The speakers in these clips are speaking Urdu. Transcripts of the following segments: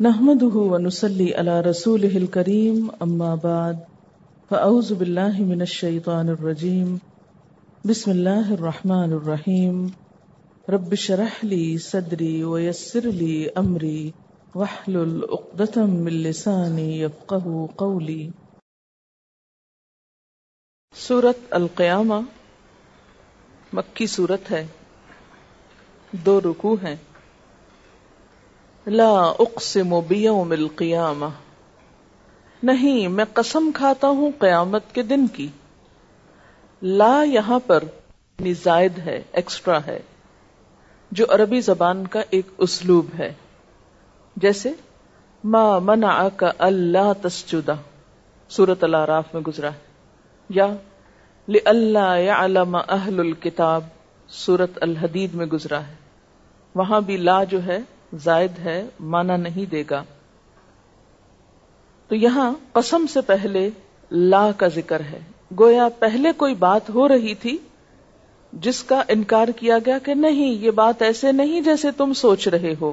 نحمده ونسلي على رسوله الكريم، أما بعد، فأعوذ بالله من الشيطان الرجيم. بسم الله الرحمن الرحيم. رب شرح لي صدري ويسر لي أمري، واحلل عقدة من لساني يفقه قولي. سورة القيامة مکی صورت ہے، دو رکوع ہیں۔ لا اقسم بیوم القیامہ۔ نہیں، میں قسم کھاتا ہوں قیامت کے دن کی۔ لا یہاں پر یعنی زائد ہے ایکسٹرا ہے، جو عربی زبان کا ایک اسلوب ہے۔ جیسے، ما منع کا اللہ تسجدہ سورت العراف میں گزرا ہے۔ یا اللہ علم اہل الکتاب سورت الحدید میں گزرا ہے۔ وہاں بھی لا جو ہے زائد ہے، مانا نہیں دے گا۔ تو یہاں قسم سے پہلے لا کا ذکر ہے۔ گویا پہلے کوئی بات ہو رہی تھی جس کا انکار کیا گیا کہ نہیں، یہ بات ایسے نہیں جیسے تم سوچ رہے ہو۔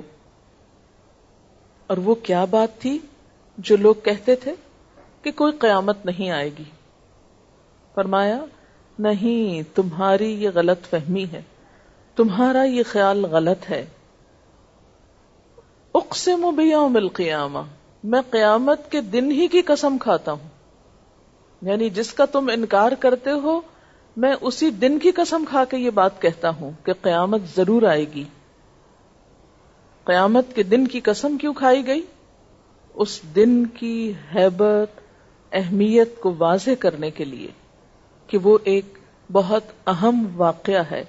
اور وہ کیا بات تھی جو لوگ کہتے تھے کہ کوئی قیامت نہیں آئے گی۔ فرمایا، نہیں، تمہاری یہ غلط فہمی ہے۔ تمہارا یہ خیال غلط ہے۔ اقسم بیوم القیامہ، میں قیامت کے دن ہی کی قسم کھاتا ہوں۔ یعنی جس کا تم انکار کرتے ہو، میں اسی دن کی قسم کھا کے یہ بات کہتا ہوں کہ قیامت ضرور آئے گی۔ قیامت کے دن کی قسم کیوں کھائی گئی؟ اس دن کی حیبت، اہمیت کو واضح کرنے کے لیے کہ وہ ایک بہت اہم واقعہ ہے،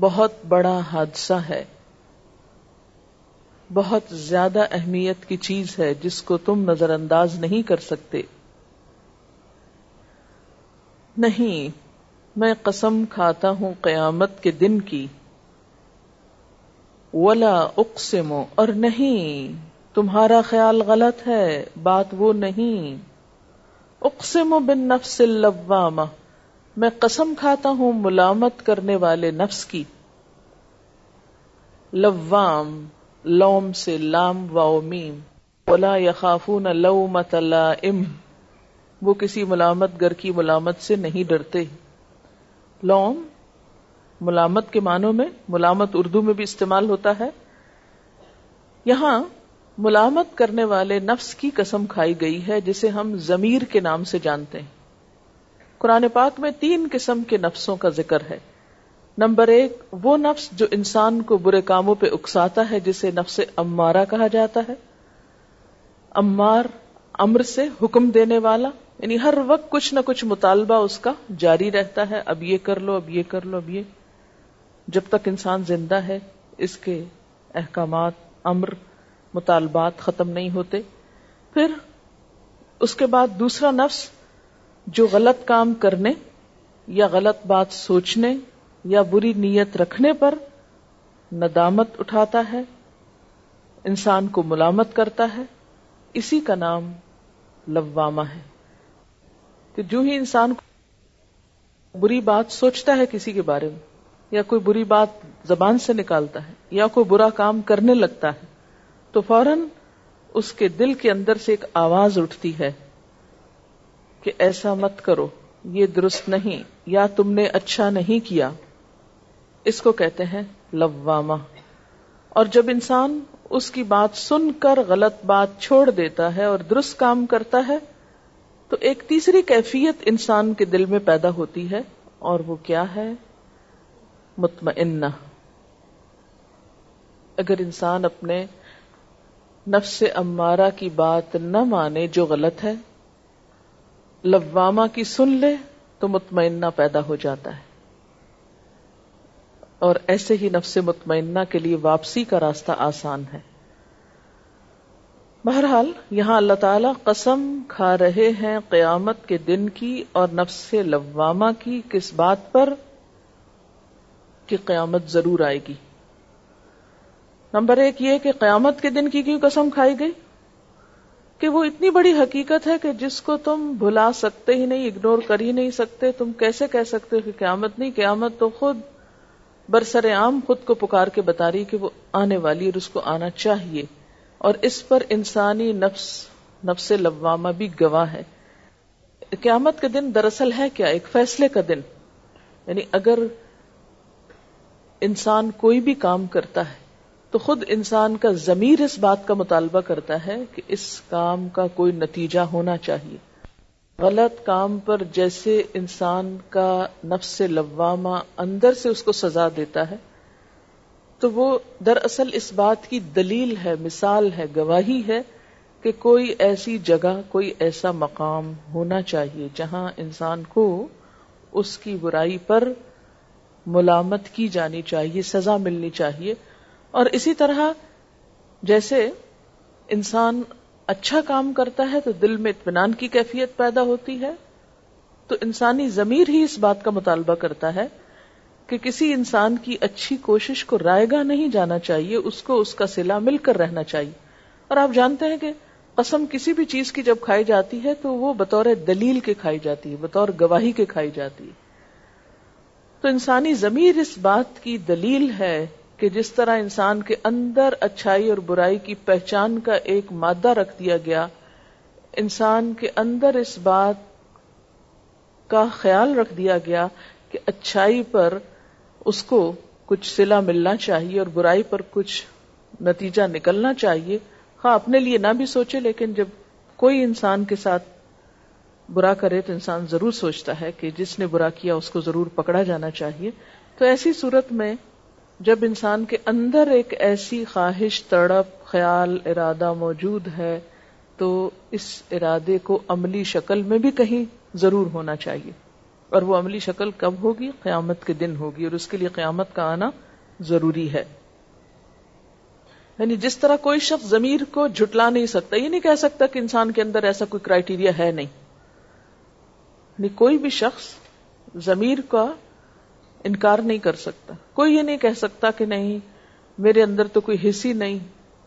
بہت بڑا حادثہ ہے۔ بہت زیادہ اہمیت کی چیز ہے جس کو تم نظر انداز نہیں کر سکتے۔ نہیں، میں قسم کھاتا ہوں قیامت کے دن کی۔ ولا اقسم اور نہیں، تمہارا خیال غلط ہے، بات وہ نہیں۔ اقسم بن نفس اللوامہ میں قسم کھاتا ہوں ملامت کرنے والے نفس کی۔ لوام لوم سے لام و میم، ولا یخافون لومت لائم۔ وہ کسی ملامت گر کی ملامت سے نہیں ڈرتے۔ لوم ملامت کے معنوں میں ملامت اردو میں بھی استعمال ہوتا ہے۔ یہاں ملامت کرنے والے نفس کی قسم کھائی گئی ہے، جسے ہم ضمیر کے نام سے جانتے ہیں۔ قرآن پاک میں تین قسم کے نفسوں کا ذکر ہے۔ نمبر ایک، وہ نفس جو انسان کو برے کاموں پہ اکساتا ہے، جسے نفس امارا کہا جاتا ہے۔ امار امر سے حکم دینے والا یعنی ہر وقت کچھ نہ کچھ مطالبہ اس کا جاری رہتا ہے، اب یہ کر لو، اب یہ کر لو، اب یہ۔ جب تک انسان زندہ ہے، اس کے احکامات، امر، مطالبات ختم نہیں ہوتے۔ پھر اس کے بعد دوسرا نفس جو غلط کام کرنے یا غلط بات سوچنے یا بری نیت رکھنے پر ندامت اٹھاتا ہے، انسان کو ملامت کرتا ہے، اسی کا نام لواما ہے۔ کہ جو ہی انسان بری بات سوچتا ہے کسی کے بارے میں، یا کوئی بری بات زبان سے نکالتا ہے، یا کوئی برا کام کرنے لگتا ہے، تو فوراً اس کے دل کے اندر سے ایک آواز اٹھتی ہے کہ ایسا مت کرو، یہ درست نہیں، یا تم نے اچھا نہیں کیا۔ اس کو کہتے ہیں لواما اور جب انسان اس کی بات سن کر غلط بات چھوڑ دیتا ہے اور درست کام کرتا ہے، تو ایک تیسری کیفیت انسان کے دل میں پیدا ہوتی ہے، اور وہ کیا ہے؟ مطمئنہ۔ اگر انسان اپنے نفس امارہ کی بات نہ مانے جو غلط ہے لواما کی سن لے تو مطمئنہ پیدا ہو جاتا ہے۔ اور ایسے ہی نفس مطمئنہ کے لیے واپسی کا راستہ آسان ہے۔ بہرحال، یہاں اللہ تعالی قسم کھا رہے ہیں قیامت کے دن کی اور نفس لواما کی کس بات پر کہ قیامت ضرور آئے گی۔ نمبر ایک یہ کہ قیامت کے دن کی کیوں قسم کھائی گئی؟ کہ وہ اتنی بڑی حقیقت ہے کہ جس کو تم بھلا سکتے ہی نہیں، اگنور کر ہی نہیں سکتے، تم کیسے کہہ سکتے ہو کہ قیامت نہیں، قیامت تو خود برسر عام خود کو پکار کے بتا رہی کہ وہ آنے والی اور اس کو آنا چاہیے اور اس پر انسانی نفس نفس لوامہ بھی گواہ ہے۔ قیامت کا دن دراصل ہے کیا؟ ایک فیصلے کا دن۔ یعنی اگر انسان کوئی بھی کام کرتا ہے تو خود انسان کا ضمیر اس بات کا مطالبہ کرتا ہے کہ اس کام کا کوئی نتیجہ ہونا چاہیے۔ غلط کام پر جیسے انسان کا نفس لوامہ اندر سے اس کو سزا دیتا ہے، تو وہ دراصل اس بات کی دلیل ہے، مثال ہے، گواہی ہے کہ کوئی ایسی جگہ، کوئی ایسا مقام ہونا چاہیے جہاں انسان کو اس کی برائی پر ملامت کی جانی چاہیے، سزا ملنی چاہیے۔ اور اسی طرح جیسے انسان اچھا کام کرتا ہے تو دل میں اطمینان کی کیفیت پیدا ہوتی ہے تو انسانی ضمیر ہی اس بات کا مطالبہ کرتا ہے کہ کسی انسان کی اچھی کوشش کو رائے گا نہیں جانا چاہیے، اس کو اس کا سلا مل کر رہنا چاہیے۔ اور آپ جانتے ہیں کہ قسم کسی بھی چیز کی جب کھائی جاتی ہے تو وہ بطور دلیل کے کھائی جاتی ہے، بطور گواہی کے کھائی جاتی ہے۔ تو انسانی ضمیر اس بات کی دلیل ہے کہ جس طرح انسان کے اندر اچھائی اور برائی کی پہچان کا ایک مادہ رکھ دیا گیا، انسان کے اندر اس بات کا خیال رکھ دیا گیا کہ اچھائی پر اس کو کچھ سلا ملنا چاہیے اور برائی پر کچھ نتیجہ نکلنا چاہیے۔ ہاں اپنے لیے نہ بھی سوچے، لیکن جب کوئی انسان کے ساتھ برا کرے تو انسان ضرور سوچتا ہے کہ جس نے برا کیا اس کو ضرور پکڑا جانا چاہیے۔ تو ایسی صورت میں جب انسان کے اندر ایک ایسی خواہش، تڑپ، خیال، ارادہ موجود ہے، تو اس ارادے کو عملی شکل میں بھی کہیں ضرور ہونا چاہیے۔ اور وہ عملی شکل کب ہوگی؟ قیامت کے دن ہوگی، اور اس کے لیے قیامت کا آنا ضروری ہے۔ یعنی جس طرح کوئی شخص ضمیر کو جھٹلا نہیں سکتا، یہ نہیں کہہ سکتا کہ انسان کے اندر ایسا کوئی کرائٹیریا ہے نہیں۔ یعنی کوئی بھی شخص ضمیر کا انکار نہیں کر سکتا۔ کوئی یہ نہیں کہہ سکتا کہ نہیں، میرے اندر تو کوئی حصی نہیں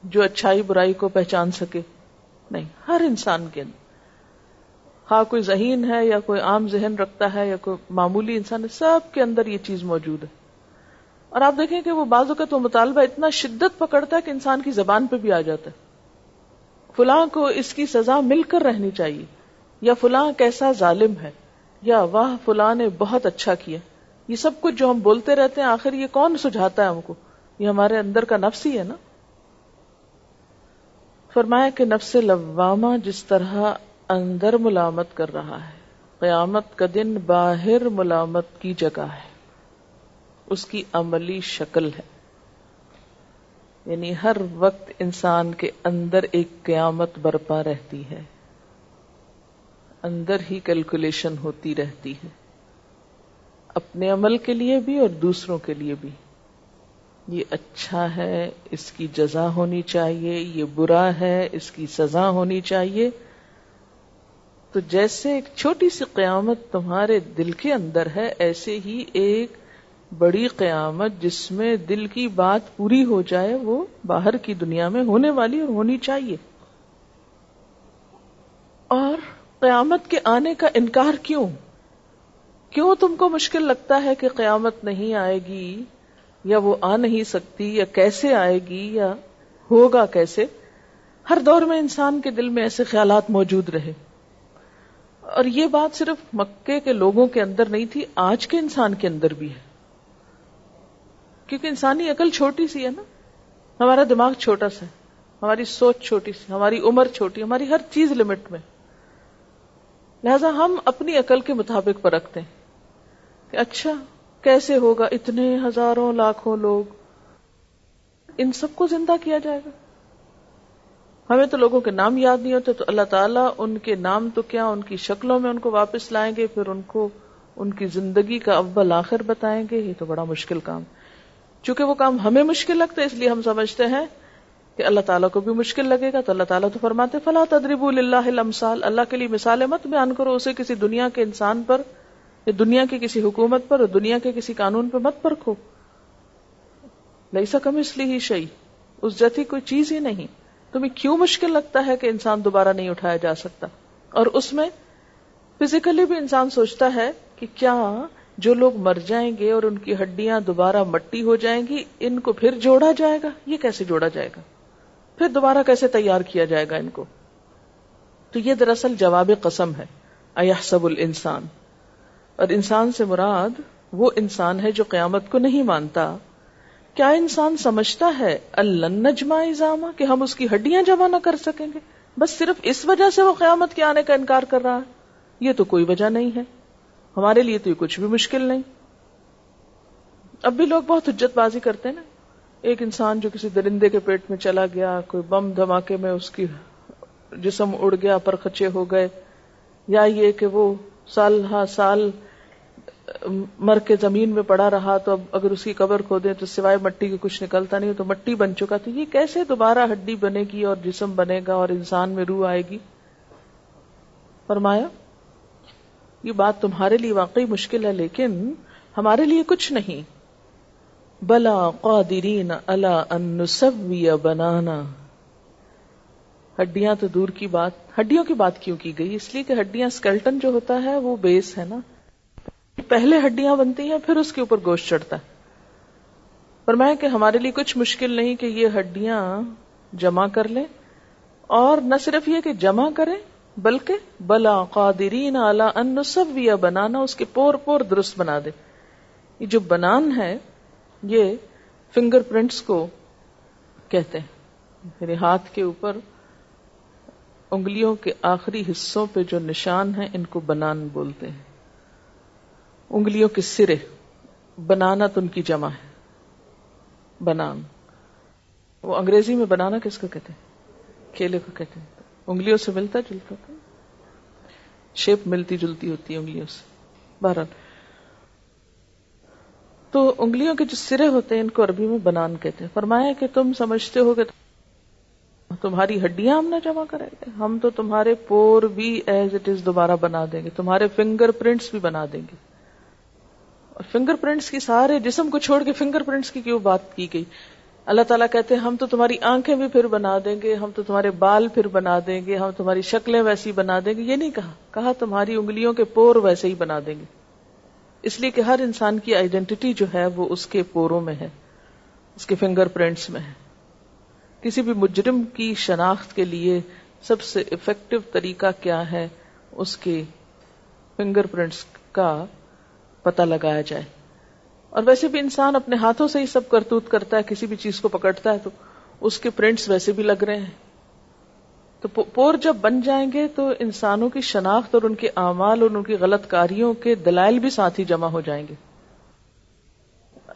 جو اچھائی برائی کو پہچان سکے۔ نہیں، ہر انسان کے اندر۔ ہاں کوئی ذہین ہے یا کوئی عام ذہن رکھتا ہے یا کوئی معمولی انسان ہے، سب کے اندر یہ چیز موجود ہے۔ اور آپ دیکھیں کہ وہ بعض اوقات وہ مطالبہ اتنا شدت پکڑتا ہے کہ انسان کی زبان پہ بھی آ جاتا ہے۔ فلاں کو اس کی سزا مل کر رہنی چاہیے، یا فلاں کیسا ظالم ہے، یا واہ، فلاں نے بہت اچھا کیا۔ یہ سب کچھ جو ہم بولتے رہتے ہیں، آخر یہ کون سجھاتا ہے ہم کو؟ یہ ہمارے اندر کا نفس ہی ہے نا؟ فرمایا کہ نفس لوامہ جس طرح اندر ملامت کر رہا ہے، قیامت کا دن باہر ملامت کی جگہ ہے۔ اس کی عملی شکل ہے۔ یعنی ہر وقت انسان کے اندر ایک قیامت برپا رہتی ہے۔ اندر ہی کیلکولیشن ہوتی رہتی ہے۔ اپنے عمل کے لیے بھی اور دوسروں کے لیے بھی۔ یہ اچھا ہے، اس کی جزا ہونی چاہیے، یہ برا ہے، اس کی سزا ہونی چاہیے۔ تو جیسے ایک چھوٹی سی قیامت تمہارے دل کے اندر ہے، ایسے ہی ایک بڑی قیامت جس میں دل کی بات پوری ہو جائے، وہ باہر کی دنیا میں ہونے والی اور ہونی چاہیے۔ اور قیامت کے آنے کا انکار کیوں؟ کیوں تم کو مشکل لگتا ہے کہ قیامت نہیں آئے گی یا وہ آ نہیں سکتی یا کیسے آئے گی یا ہوگا کیسے؟ ہر دور میں انسان کے دل میں ایسے خیالات موجود رہے۔ اور یہ بات صرف مکے کے لوگوں کے اندر نہیں تھی، آج کے انسان کے اندر بھی ہے۔ کیونکہ انسانی عقل چھوٹی سی ہے نا۔ ہمارا دماغ چھوٹا سا ہے، ہماری سوچ چھوٹی سی، ہماری عمر چھوٹی، ہماری ہر چیز لمٹ میں۔ لہذا ہم اپنی عقل کے مطابق پر رکھتے ہیں۔ کہ اچھا کیسے ہوگا؟ اتنے ہزاروں لاکھوں لوگ۔ ان سب کو زندہ کیا جائے گا؟ ہمیں تو لوگوں کے نام یاد نہیں ہوتے، تو اللہ تعالیٰ ان کے نام تو کیا، ان کی شکلوں میں ان کو واپس لائیں گے، پھر ان کو ان کی زندگی کا اول آخر بتائیں گے۔ یہ تو بڑا مشکل کام۔ چونکہ وہ کام ہمیں مشکل لگتا ہے، اس لیے ہم سمجھتے ہیں کہ اللہ تعالیٰ کو بھی مشکل لگے گا۔ تو اللہ تعالیٰ تو فرماتے فلاں تدریب اللہ اللہ کے لیے مثال مت بیان کرو، اسے کسی دنیا کے انسان پر یا دنیا کی کسی حکومت پر اور دنیا کے کسی قانون پر مت پرکھو۔ لئی کم اس لیے ہی شہی اس جتی کوئی چیز ہی نہیں۔ تمہیں کیوں مشکل لگتا ہے کہ انسان دوبارہ نہیں اٹھایا جا سکتا؟ اور اس میں فزیکلی بھی انسان سوچتا ہے کہ کیا جو لوگ مر جائیں گے اور ان کی ہڈیاں دوبارہ مٹی ہو جائیں گی، ان کو پھر جوڑا جائے گا؟ یہ کیسے جوڑا جائے گا؟ پھر دوبارہ کیسے تیار کیا جائے گا ان کو؟ تو یہ دراصل جواب قسم ہے۔ ایحسب الانسان۔ اور انسان سے مراد وہ انسان ہے جو قیامت کو نہیں مانتا۔ کیا انسان سمجھتا ہے اللہ نجما کہ ہم اس کی ہڈیاں جمع نہ کر سکیں گے؟ بس صرف اس وجہ سے وہ قیامت کے آنے کا انکار کر رہا ہے۔ یہ تو کوئی وجہ نہیں ہے۔ ہمارے لیے تو یہ کچھ بھی مشکل نہیں۔ اب بھی لوگ بہت حجت بازی کرتے ہیں نا۔ ایک انسان جو کسی درندے کے پیٹ میں چلا گیا، کوئی بم دھماکے میں اس کی جسم اڑ گیا پر خچے ہو گئے، یا یہ کہ وہ سال ہاں سال مر کے زمین میں پڑا رہا تو اب اگر اس کی قبر کھو دیں تو سوائے مٹی کے کچھ نکلتا نہیں تو مٹی بن چکا تو یہ کیسے دوبارہ ہڈی بنے گی اور جسم بنے گا اور انسان میں روح آئے گی؟ فرمایا، یہ بات تمہارے لیے واقعی مشکل ہے لیکن ہمارے لیے کچھ نہیں۔ بلا قادرین اللہ انسوی بنانا۔ ہڈیاں تو دور کی بات، ہڈیوں کی بات کیوں کی گئی؟ اس لیے کہ ہڈیاں اسکلٹن جو ہوتا ہے وہ بیس ہے نا۔ پہلے ہڈیاں بنتی ہیں، پھر اس کے اوپر گوشت چڑھتا ہے۔ پر میں کہ ہمارے لیے کچھ مشکل نہیں کہ یہ ہڈیاں جمع کر لیں۔ اور نہ صرف یہ کہ جمع کریں، بلکہ بلا قادرین اعلی ان انسویا بنانا، اس کے پور پور درست بنا دے یہ جو بنان ہے، یہ فنگر پرنٹس کو کہتے ہیں۔ ہاتھ کے اوپر انگلیوں کے آخری حصوں پہ جو نشان ہیں، ان کو بنان بولتے ہیں۔ انگلیوں کے سرے، بنانا تو ان کی جمع ہے۔ بنان۔ وہ انگریزی میں بنانا کس کو کہتے ہیں؟ کیلے کو کہتے ہیں۔ انگلیوں سے ملتا جلتا تھا شیپ ملتی جلتی ہوتی ہے انگلیوں سے۔ بہرحال۔ تو انگلیوں کے جو سرے ہوتے ہیں، ان کو عربی میں بنان کہتے ہیں۔ فرمایا کہ تم سمجھتے ہو کہ تمہاری ہڈیاں ہم نہ جمع کریں گے ہم تو تمہارے پور بھی ایز اٹ از دوبارہ بنا دیں گے۔ تمہارے فنگر پرنٹس بھی بنا دیں گے۔ اور فنگر پرنٹس کی سارے جسم کو چھوڑ کے فنگر پرنٹس کی کیوں بات کی گئی؟ اللہ تعالیٰ کہتے ہیں، ہم تو تمہاری آنکھیں بھی پھر بنا دیں گے، ہم تو تمہارے بال پھر بنا دیں گے، ہم تمہاری شکلیں ویسی بنا دیں گے۔ یہ نہیں کہا۔ کہا، تمہاری انگلیوں کے پور ویسے ہی بنا دیں گے۔ اس لیے کہ ہر انسان کی آئیڈینٹی جو ہے وہ اس کے پوروں میں ہے، اس کے فنگر پرنٹس میں ہے۔ کسی بھی مجرم کی شناخت کے لیے سب سے افیکٹو طریقہ کیا ہے، اس کے فنگر پرنٹس کا پتہ لگایا جائے۔ اور ویسے بھی انسان اپنے ہاتھوں سے ہی سب کرتوت کرتا ہے، کسی بھی چیز کو پکڑتا ہے تو اس کے پرنٹس ویسے بھی لگ رہے ہیں۔ تو پور جب بن جائیں گے تو انسانوں کی شناخت اور ان کے اعمال اور ان کی غلط کاریوں کے دلائل بھی ساتھ ہی جمع ہو جائیں گے۔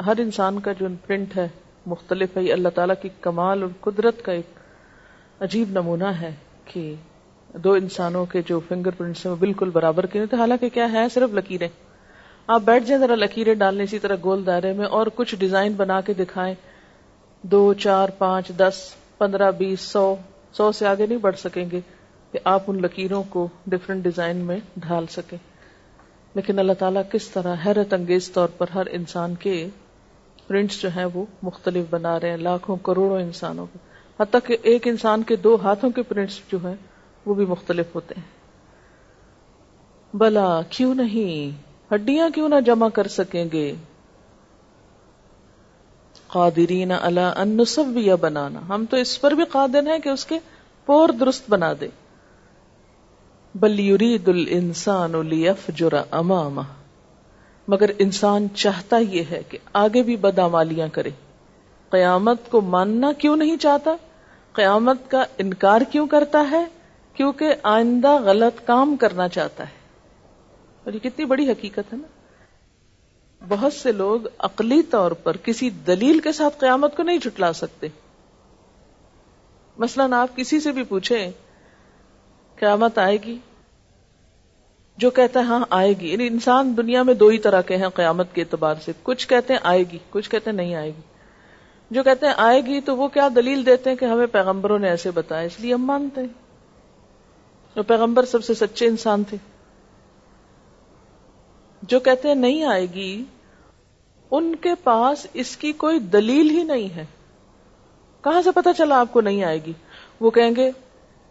ہر انسان کا جو پرنٹ ہے مختلف ہے۔ اللہ تعالیٰ کی کمال اور قدرت کا ایک عجیب نمونہ ہے کہ دو انسانوں کے جو فنگر پرنٹس ہیں وہ بالکل برابر کے نہیں حالانکہ کیا ہے؟ صرف لکیریں۔ آپ بیٹھ جائیں، ذرا لکیریں ڈالنے اسی طرح گول دائرے میں اور کچھ ڈیزائن بنا کے دکھائیں۔ دو، چار، پانچ، دس، پندرہ، بیس، سو سو سے آگے نہیں بڑھ سکیں گے کہ آپ ان لکیروں کو ڈفرینٹ ڈیزائن میں ڈھال سکیں۔ لیکن اللہ تعالیٰ کس طرح حیرت انگیز طور پر ہر انسان کے پرنٹس جو ہیں وہ مختلف بنا رہے ہیں، لاکھوں کروڑوں انسانوں کے حتیٰ کہ ایک انسان کے دو ہاتھوں کے پرنٹس جو ہیں، وہ بھی مختلف ہوتے ہیں۔ بلا، کیوں نہیں؟ ہڈیاں کیوں نہ جمع کر سکیں گے؟ قادرین اللہ انسویہ بنانا۔ ہم تو اس پر بھی قادر ہیں کہ اس کے پور درست بنا دے۔ بل یرید الانسان لیفجر امامہ۔ مگر انسان چاہتا یہ ہے کہ آگے بھی بدامالیاں کرے۔ قیامت کو ماننا کیوں نہیں چاہتا؟ قیامت کا انکار کیوں کرتا ہے؟ کیونکہ آئندہ غلط کام کرنا چاہتا ہے۔ اور یہ کتنی بڑی حقیقت ہے نا۔ بہت سے لوگ عقلی طور پر کسی دلیل کے ساتھ قیامت کو نہیں جھٹلا سکتے۔ مثلا آپ کسی سے بھی پوچھیں، قیامت آئے گی؟ جو کہتا ہے ہاں آئے گی۔ یعنی انسان دنیا میں دو ہی طرح کے ہیں قیامت کے اعتبار سے۔ کچھ کہتے ہیں آئے گی، کچھ کہتے ہیں نہیں آئے گی۔ جو کہتے ہیں آئے گی تو وہ کیا دلیل دیتے ہیں کہ ہمیں پیغمبروں نے ایسے بتایا؟ اس لیے ہم مانتے ہیں۔ پیغمبر سب سے سچے انسان تھے۔ جو کہتے ہیں نہیں آئے گی، ان کے پاس اس کی کوئی دلیل ہی نہیں ہے۔ کہاں سے پتا چلا آپ کو نہیں آئے گی؟ وہ کہیں گے،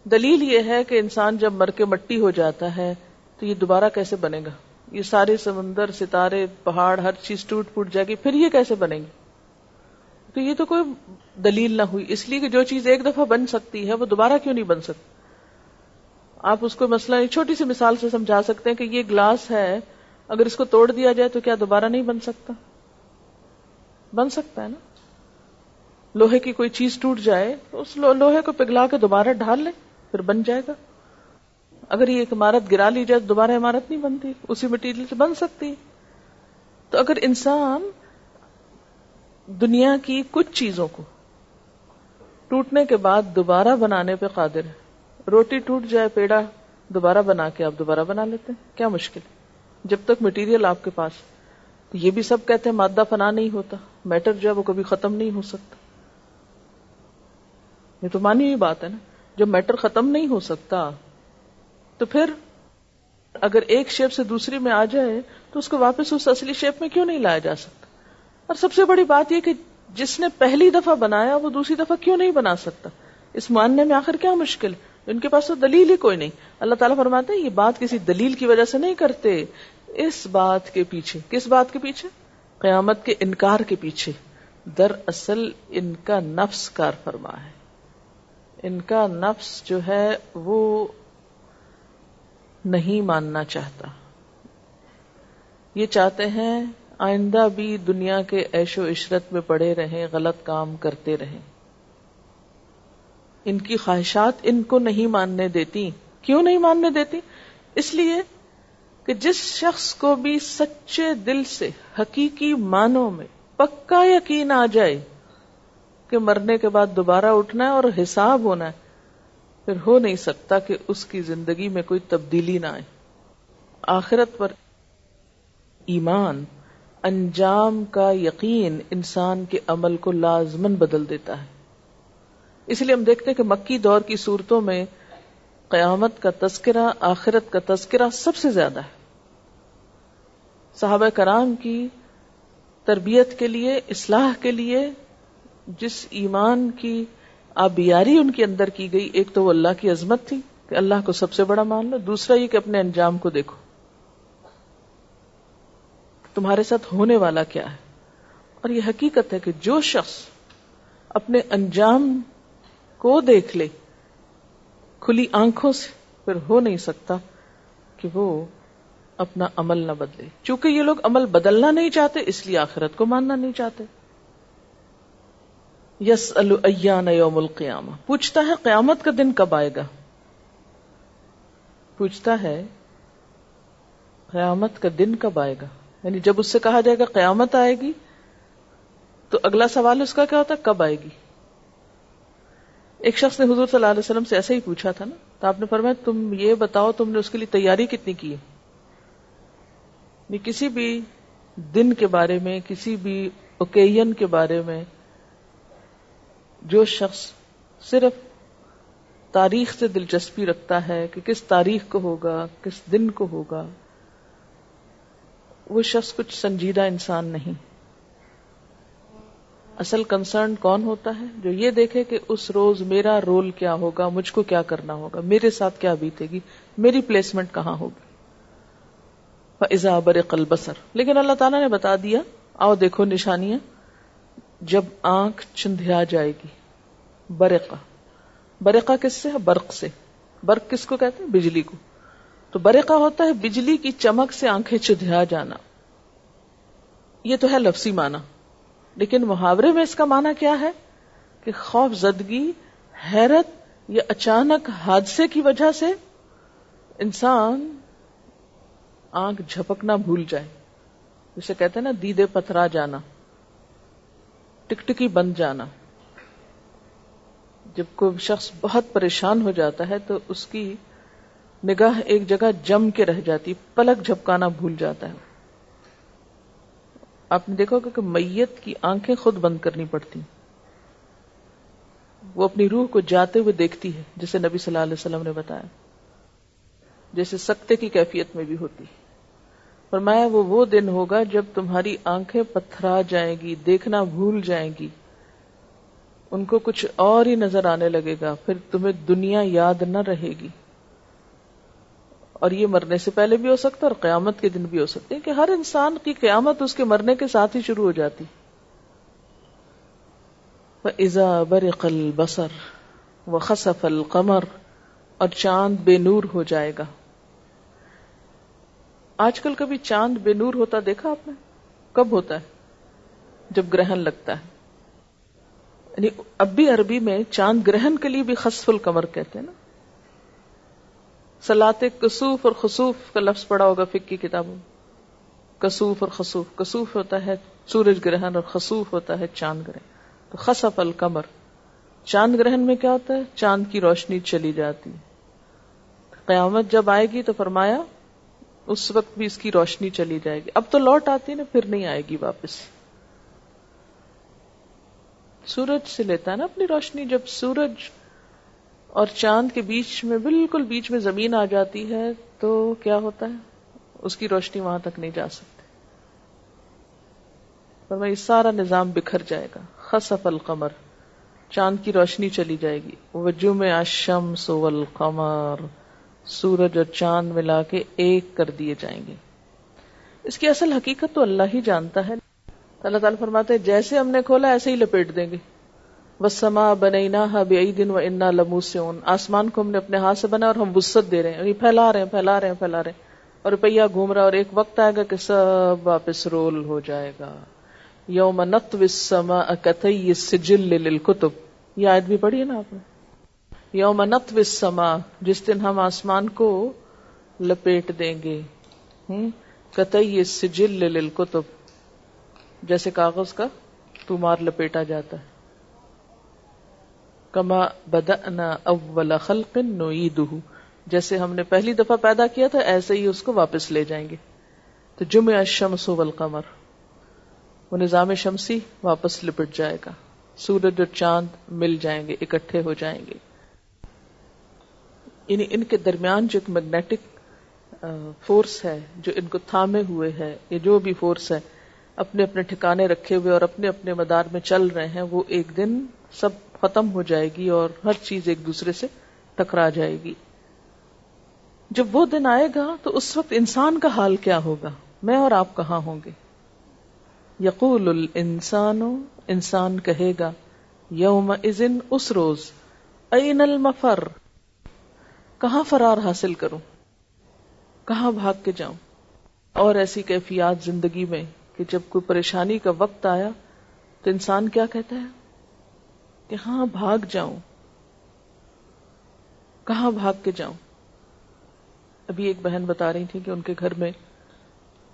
دلیل یہ ہے کہ انسان جب مر کے مٹی ہو جاتا ہے تو یہ دوبارہ کیسے بنے گا؟ یہ سارے سمندر، ستارے، پہاڑ، ہر چیز ٹوٹ پوٹ جائے گی، پھر یہ کیسے بنے گی تو یہ تو کوئی دلیل نہ ہوئی۔ اس لیے کہ جو چیز ایک دفعہ بن سکتی ہے، وہ دوبارہ کیوں نہیں بن سکتی؟ آپ اس کو مسئلہ ایک چھوٹی سی مثال سے سمجھا سکتے ہیں کہ یہ گلاس ہے، اگر اس کو توڑ دیا جائے تو کیا دوبارہ نہیں بن سکتا؟ بن سکتا ہے نا؟ لوہے کی کوئی چیز ٹوٹ جائے تو اس لوہے کو پگھلا کے دوبارہ ڈھال لے پھر بن جائے گا۔ اگر یہ ایک عمارت گرا لی جائے تو دوبارہ عمارت نہیں بنتی، اسی مٹیریل سے بن سکتی۔ تو اگر انسان دنیا کی کچھ چیزوں کو ٹوٹنے کے بعد دوبارہ بنانے پہ قادر ہے، روٹی ٹوٹ جائے، پیڑا دوبارہ بنا کے آپ دوبارہ بنا لیتے ہیں، کیا مشکل؟ جب تک مٹیریل آپ کے پاس یہ بھی سب کہتے ہیں مادہ فنا نہیں ہوتا، میٹر جو ہے وہ کبھی ختم نہیں ہو سکتا۔ یہ تو مانی ہوئی بات ہے نا، جب میٹر ختم نہیں ہو سکتا تو پھر اگر ایک شیپ سے دوسری میں آ جائے تو اس کو واپس اس اصلی شیپ میں کیوں نہیں لایا جا سکتا؟ اور سب سے بڑی بات یہ کہ جس نے پہلی دفعہ بنایا وہ دوسری دفعہ کیوں نہیں بنا سکتا؟ اس ماننے میں آخر کیا مشکل؟ ان کے پاس تو دلیل ہی کوئی نہیں۔ اللہ تعالیٰ فرماتے ہیں، یہ بات کسی دلیل کی وجہ سے نہیں کرتے۔ اس بات کے پیچھے، کس بات کے پیچھے؟ قیامت کے انکار کے پیچھے۔ در اصل ان کا نفس کار فرما ہے۔ ان کا نفس جو ہے وہ نہیں ماننا چاہتا۔ یہ چاہتے ہیں آئندہ بھی دنیا کے ایش و عشرت میں پڑے رہیں، غلط کام کرتے رہیں۔ ان کی خواہشات ان کو نہیں ماننے دیتی۔ کیوں نہیں ماننے دیتی؟ اس لیے کہ جس شخص کو بھی سچے دل سے، حقیقی معنوں میں پکا یقین آ جائے کہ مرنے کے بعد دوبارہ اٹھنا ہے اور حساب ہونا ہے پھر ہو نہیں سکتا کہ اس کی زندگی میں کوئی تبدیلی نہ آئے۔ آخرت پر ایمان، انجام کا یقین انسان کے عمل کو لازمن بدل دیتا ہے۔ اس لیے ہم دیکھتے ہیں کہ مکی دور کی صورتوں میں قیامت کا تذکرہ، آخرت کا تذکرہ سب سے زیادہ ہے۔ صحابہ کرام کی تربیت کے لیے، اصلاح کے لیے، جس ایمان کی آبیاری ان کے اندر کی گئی، ایک تو وہ اللہ کی عظمت تھی کہ اللہ کو سب سے بڑا مان لو، دوسرا یہ کہ اپنے انجام کو دیکھو۔ تمہارے ساتھ ہونے والا کیا ہے؟ اور یہ حقیقت ہے کہ جو شخص اپنے انجام کو دیکھ لے، کھلی آنکھوں سے، پھر ہو نہیں سکتا کہ وہ اپنا عمل نہ بدلے۔ چونکہ یہ لوگ عمل بدلنا نہیں چاہتے، اس لیے آخرت کو ماننا نہیں چاہتے۔ یس الان یوم القیامہ۔ پوچھتا ہے قیامت کا دن کب آئے گا۔ پوچھتا ہے قیامت کا دن کب آئے گا۔ یعنی جب اس سے کہا جائے گا قیامت آئے گی، تو اگلا سوال اس کا کیا ہوتا ہے؟ کب آئے گی؟ ایک شخص نے حضور صلی اللہ علیہ وسلم سے ایسے ہی پوچھا تھا نا، تو آپ نے فرمایا، تم یہ بتاؤ، تم نے اس کے لیے تیاری کتنی کی ہے؟ یعنی کسی بھی دن کے بارے میں، کسی بھی اوکیزن کے بارے میں جو شخص صرف تاریخ سے دلچسپی رکھتا ہے کہ کس تاریخ کو ہوگا، کس دن کو ہوگا، وہ شخص کچھ سنجیدہ انسان نہیں۔ اصل کنسرن کون ہوتا ہے؟ جو یہ دیکھے کہ اس روز میرا رول کیا ہوگا، مجھ کو کیا کرنا ہوگا، میرے ساتھ کیا بیتے گی میری پلیسمنٹ کہاں ہوگی؟ بر بسر لیکن اللہ تعالیٰ نے بتا دیا، آؤ دیکھو نشانیاں۔ جب آنکھ چندیا جائے گی۔ برقا برقا کس سے؟ ہے برق سے۔ برق کس کو کہتے ہیں؟ بجلی کو۔ تو برقا ہوتا ہے بجلی کی چمک سے آنکھیں چدھیا جانا۔ یہ تو ہے لفظی معنی۔ لیکن محاورے میں اس کا معنی کیا ہے؟ کہ خوف زدگی، حیرت یا اچانک حادثے کی وجہ سے انسان آنکھ جھپکنا بھول جائے۔ جسے کہتے ہیں نا، دیدے پتھرا جانا۔ ٹکٹکی بند جانا۔ جب کوئی شخص بہت پریشان ہو جاتا ہے تو اس کی نگاہ ایک جگہ جم کے رہ جاتی، پلک جھپکانا بھول جاتا ہے۔ آپ نے دیکھا کہ میت کی آنکھیں خود بند کرنی پڑتی۔ وہ اپنی روح کو جاتے ہوئے دیکھتی ہے، جسے نبی صلی اللہ علیہ وسلم نے بتایا۔ جیسے سکتے کی کیفیت میں بھی ہوتی۔ ہے فرمایا، وہ وہ دن ہوگا جب تمہاری آنکھیں پتھرا جائیں گی، دیکھنا بھول جائیں گی۔ ان کو کچھ اور ہی نظر آنے لگے گا، پھر تمہیں دنیا یاد نہ رہے گی۔ اور یہ مرنے سے پہلے بھی ہو سکتا ہے اور قیامت کے دن بھی ہو سکتے کہ ہر انسان کی قیامت اس کے مرنے کے ساتھ ہی شروع ہو جاتی۔ ازا برق البصر و خصف اور چاند بے نور ہو جائے گا۔ آج کل کبھی چاند بے نور ہوتا دیکھا آپ نے؟ کب ہوتا ہے؟ جب گرہن لگتا ہے۔ یعنی اب بھی عربی میں چاند گرہن کے لیے بھی خصف القمر کہتے ہیں نا۔ سلاط کسوف اور خصوف کا لفظ پڑا ہوگا فک کی کتابوں کسوف اور خصوف کسوف ہوتا ہے سورج گرہن اور خصوف ہوتا ہے چاند گرہن۔ تو خصف القمر۔ چاند گرہن میں کیا ہوتا ہے؟ چاند کی روشنی چلی جاتی قیامت جب آئے گی تو فرمایا اس وقت بھی اس کی روشنی چلی جائے گی۔ اب تو لوٹ آتی ہے نا، پھر نہیں آئے گی واپس۔ سورج سے لیتا ہے نا اپنی روشنی، جب سورج اور چاند کے بیچ میں، بالکل بیچ میں زمین آ جاتی ہے تو کیا ہوتا ہے؟ اس کی روشنی وہاں تک نہیں جا سکتی۔ پر میں سارا نظام بکھر جائے گا۔ خصف القمر، چاند کی روشنی چلی جائے گی۔ وجو میں اشم سول قمر سورج اور چاند ملا کے ایک کر دیے جائیں گے۔ اس کی اصل حقیقت تو اللہ ہی جانتا ہے۔ اللہ تعالیٰ فرماتے ہیں، جیسے ہم نے کھولا، ایسے ہی لپیٹ دیں گے۔ بس سما بنینا بے دن و انا لمو سے آسمان کو ہم نے اپنے ہاتھ سے بنا اور ہم وسط دے رہے ہیں۔ یعنی پھیلا رہے ہیں، پھیلا رہے ہیں، پھیلا رہے ہیں۔ اور روپیہ گھوم رہا اور ایک وقت آئے گا کہ سب واپس رول ہو جائے گا۔ یوم نت وسما کتئی سجل للکتب یہ آیت بھی پڑھی ہے نا آپ نے؟ یوم نت وسما جس دن ہم آسمان کو لپیٹ دیں گے۔ کتئی سجل للکتب۔ جیسے کاغذ کا تمار لپیٹا جاتا ہے۔ کما بدأنا اول خلق نعیدہ۔ جیسے ہم نے پہلی دفعہ پیدا کیا تھا، ایسے ہی اس کو واپس لے جائیں گے۔ تو جمع الشمس والقمر۔ وہ نظام شمسی واپس لپٹ جائے گا۔ سورج اور چاند مل جائیں گے، اکٹھے ہو جائیں گے۔ یعنی ان کے درمیان جو ایک میگنیٹک فورس ہے، جو ان کو تھامے ہوئے ہے، یا جو بھی فورس ہے، اپنے اپنے ٹھکانے رکھے ہوئے اور اپنے اپنے مدار میں چل رہے ہیں، وہ ایک دن سب ختم ہو جائے گی اور ہر چیز ایک دوسرے سے ٹکرا جائے گی۔ جب وہ دن آئے گا تو اس وقت انسان کا حال کیا ہوگا؟ میں اور آپ کہاں ہوں گے؟ یقول الانسان، انسان کہے گا یوم اس روز این المفر؟ کہاں فرار حاصل کروں؟ کہاں بھاگ کے جاؤں؟ اور ایسی کیفیات زندگی میں کہ جب کوئی پریشانی کا وقت آیا تو انسان کیا کہتا ہے؟ کہ ہاں بھاگ جاؤں۔ کہاں بھاگ کے جاؤں؟ ابھی ایک بہن بتا رہی تھی کہ ان کے گھر میں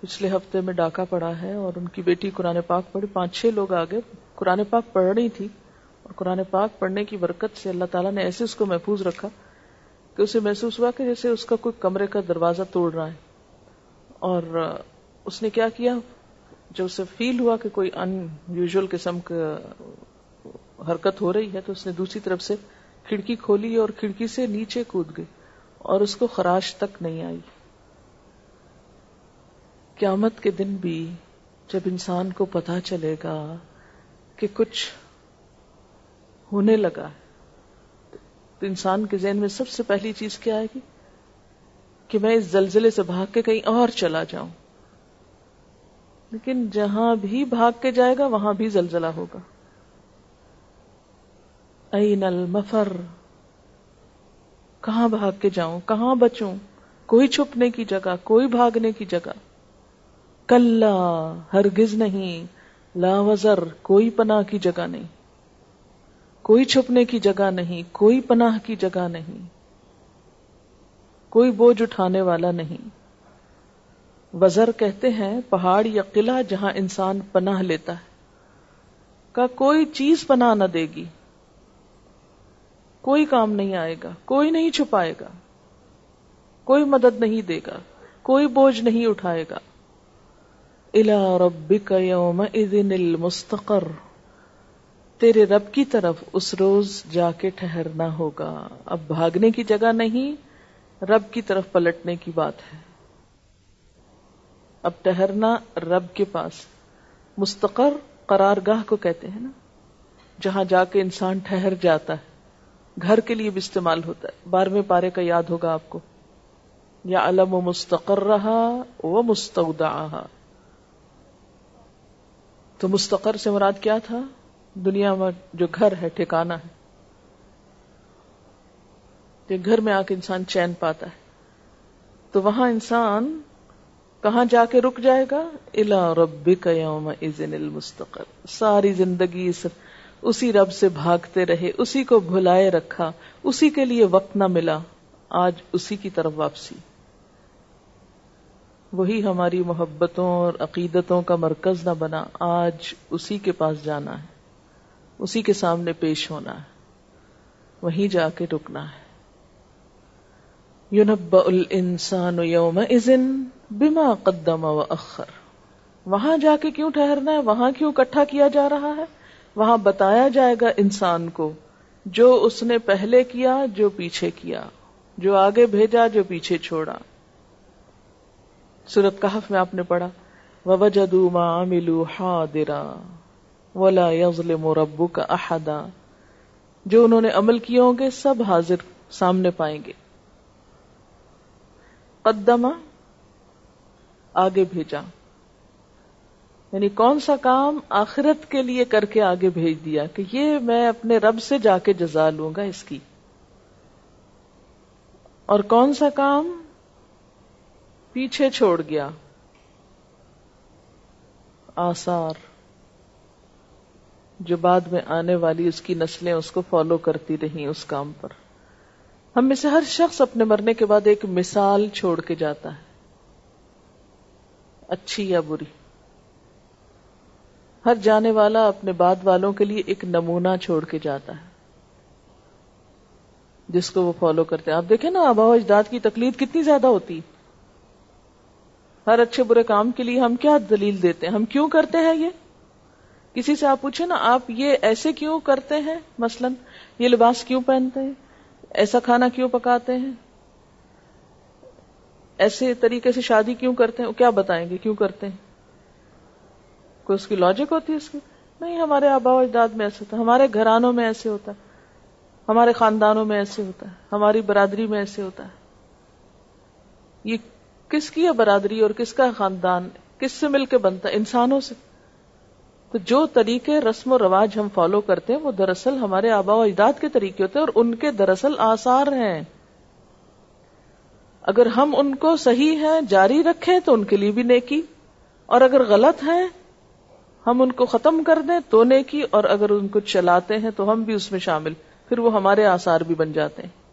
پچھلے ہفتے میں ڈاکہ پڑا ہے اور ان کی بیٹی قرآن پاک پڑھی۔ پانچ چھ لوگ آگے قرآن پاک پڑھ رہی تھی اور قرآن پاک پڑھنے کی برکت سے اللہ تعالیٰ نے ایسے اس کو محفوظ رکھا کہ اسے محسوس ہوا کہ جیسے اس کا کوئی کمرے کا دروازہ توڑ رہا ہے۔ اور اس نے کیا کیا؟ جب اسے فیل ہوا کہ کوئی ان یوزل قسم کا حرکت ہو رہی ہے، تو اس نے دوسری طرف سے کھڑکی کھولی اور کھڑکی سے نیچے کود گئی اور اس کو خراش تک نہیں آئی۔ قیامت کے دن بھی جب انسان کو پتا چلے گا کہ کچھ ہونے لگا ہے انسان کے ذہن میں سب سے پہلی چیز کیا آئے گی؟ کہ میں اس زلزلے سے بھاگ کے کہیں اور چلا جاؤں۔ لیکن جہاں بھی بھاگ کے جائے گا، وہاں بھی زلزلہ ہوگا۔ این المفر؟ کہاں بھاگ کے جاؤں؟ کہاں بچوں؟ کوئی چھپنے کی جگہ، کوئی بھاگنے کی جگہ۔ کل ہرگز نہیں۔ لا وزر، کوئی پناہ کی جگہ نہیں۔ کوئی چھپنے کی جگہ نہیں، کوئی پناہ کی جگہ نہیں، کوئی بوجھ اٹھانے والا نہیں۔ وزر کہتے ہیں، پہاڑ یا قلعہ جہاں انسان پناہ لیتا ہے، کا کوئی چیز پناہ نہ دے گی۔ کوئی کام نہیں آئے گا، کوئی نہیں چھپائے گا، کوئی مدد نہیں دے گا، کوئی بوجھ نہیں اٹھائے گا۔ الا ربک یوم اذن المستقر۔ تیرے رب کی طرف اس روز جا کے ٹھہرنا ہوگا۔ اب بھاگنے کی جگہ نہیں، رب کی طرف پلٹنے کی بات ہے۔ اب ٹہرنا رب کے پاس، مستقر قرار گاہ کو کہتے ہیں نا، جہاں جا کے انسان ٹھہر جاتا ہے۔ گھر کے لیے بھی استعمال ہوتا ہے۔ بارہویں پارے کا یاد ہوگا آپ کو۔ یا علم و مستقر رہا وہ مستعود تو مستقر سے مراد کیا تھا؟ دنیا میں جو گھر ہے ٹھکانا ہے۔ کہ گھر میں آ کے انسان چین پاتا ہے۔ تو وہاں انسان کہاں جا کے رک جائے گا؟ الا رب یوم ازن المستقر۔ ساری زندگی اسی رب سے بھاگتے رہے، اسی کو بھلائے رکھا، اسی کے لیے وقت نہ ملا۔ آج اسی کی طرف واپسی۔ وہی ہماری محبتوں اور عقیدتوں کا مرکز نہ بنا، آج اسی کے پاس جانا ہے۔ اسی کے سامنے پیش ہونا ہے۔ وہیں جا کے رکنا ہے۔ یونب الانسان یوم ازن بما قدم و اخر وہاں جا کے کیوں ٹھہرنا ہے؟ وہاں کیوں اکٹھا کیا جا رہا ہے؟ وہاں بتایا جائے گا انسان کو جو اس نے پہلے کیا، جو پیچھے کیا، جو آگے بھیجا، جو پیچھے چھوڑا۔ سورت کہف میں آپ نے پڑھا۔ وجدو ما ملو ہا ولا یظلم ربک احدا جو انہوں نے عمل کیے ہوں گے، سب حاضر سامنے پائیں گے۔ قدمہ، آگے بھیجا۔ یعنی کون سا کام آخرت کے لیے کر کے آگے بھیج دیا کہ یہ میں اپنے رب سے جا کے جزا لوں گا اس کی۔ اور کون سا کام پیچھے چھوڑ گیا؟ آثار۔ جو بعد میں آنے والی اس کی نسلیں اس کو فالو کرتی رہی اس کام پر۔ ہم میں سے ہر شخص اپنے مرنے کے بعد ایک مثال چھوڑ کے جاتا ہے۔ اچھی یا بری۔ ہر جانے والا اپنے بعد والوں کے لیے ایک نمونہ چھوڑ کے جاتا ہے۔ جس کو وہ فالو کرتے ہیں۔ آپ دیکھیں نا، آبا اجداد کی تکلیف کتنی زیادہ ہوتی۔ ہر اچھے برے کام کے لیے ہم کیا دلیل دیتے ہیں؟ ہم کیوں کرتے ہیں یہ؟ کسی سے آپ پوچھیں نا، آپ یہ ایسے کیوں کرتے ہیں؟ مثلا، یہ لباس کیوں پہنتے ہیں؟ ایسا کھانا کیوں پکاتے ہیں؟ ایسے طریقے سے شادی کیوں کرتے ہیں؟ وہ کیا بتائیں گے؟ کیوں کرتے ہیں؟ کوئی اس کی لاجک ہوتی ہے اس کی؟ نہیں، ہمارے آبا و اجداد میں ایسے ہوتا ہے، ہمارے گھرانوں میں ایسے ہوتا ہے، ہمارے خاندانوں میں ایسے ہوتا ہے، ہماری برادری میں ایسے ہوتا ہے۔ یہ کس کی ہے برادری اور کس کا خاندان؟ کس سے مل کے بنتا ہے؟ انسانوں سے۔ تو جو طریقے رسم و رواج ہم فالو کرتے ہیں، وہ دراصل ہمارے آبا و اجداد کے طریقے ہوتے ہیں اور ان کے دراصل آثار ہیں۔ اگر ہم ان کو صحیح ہے جاری رکھیں تو ان کے لیے بھی نیکی، اور اگر غلط ہے ہم ان کو ختم کر دیں تو نیکی، اور اگر ان کو چلاتے ہیں تو ہم بھی اس میں شامل، پھر وہ ہمارے آثار بھی بن جاتے ہیں۔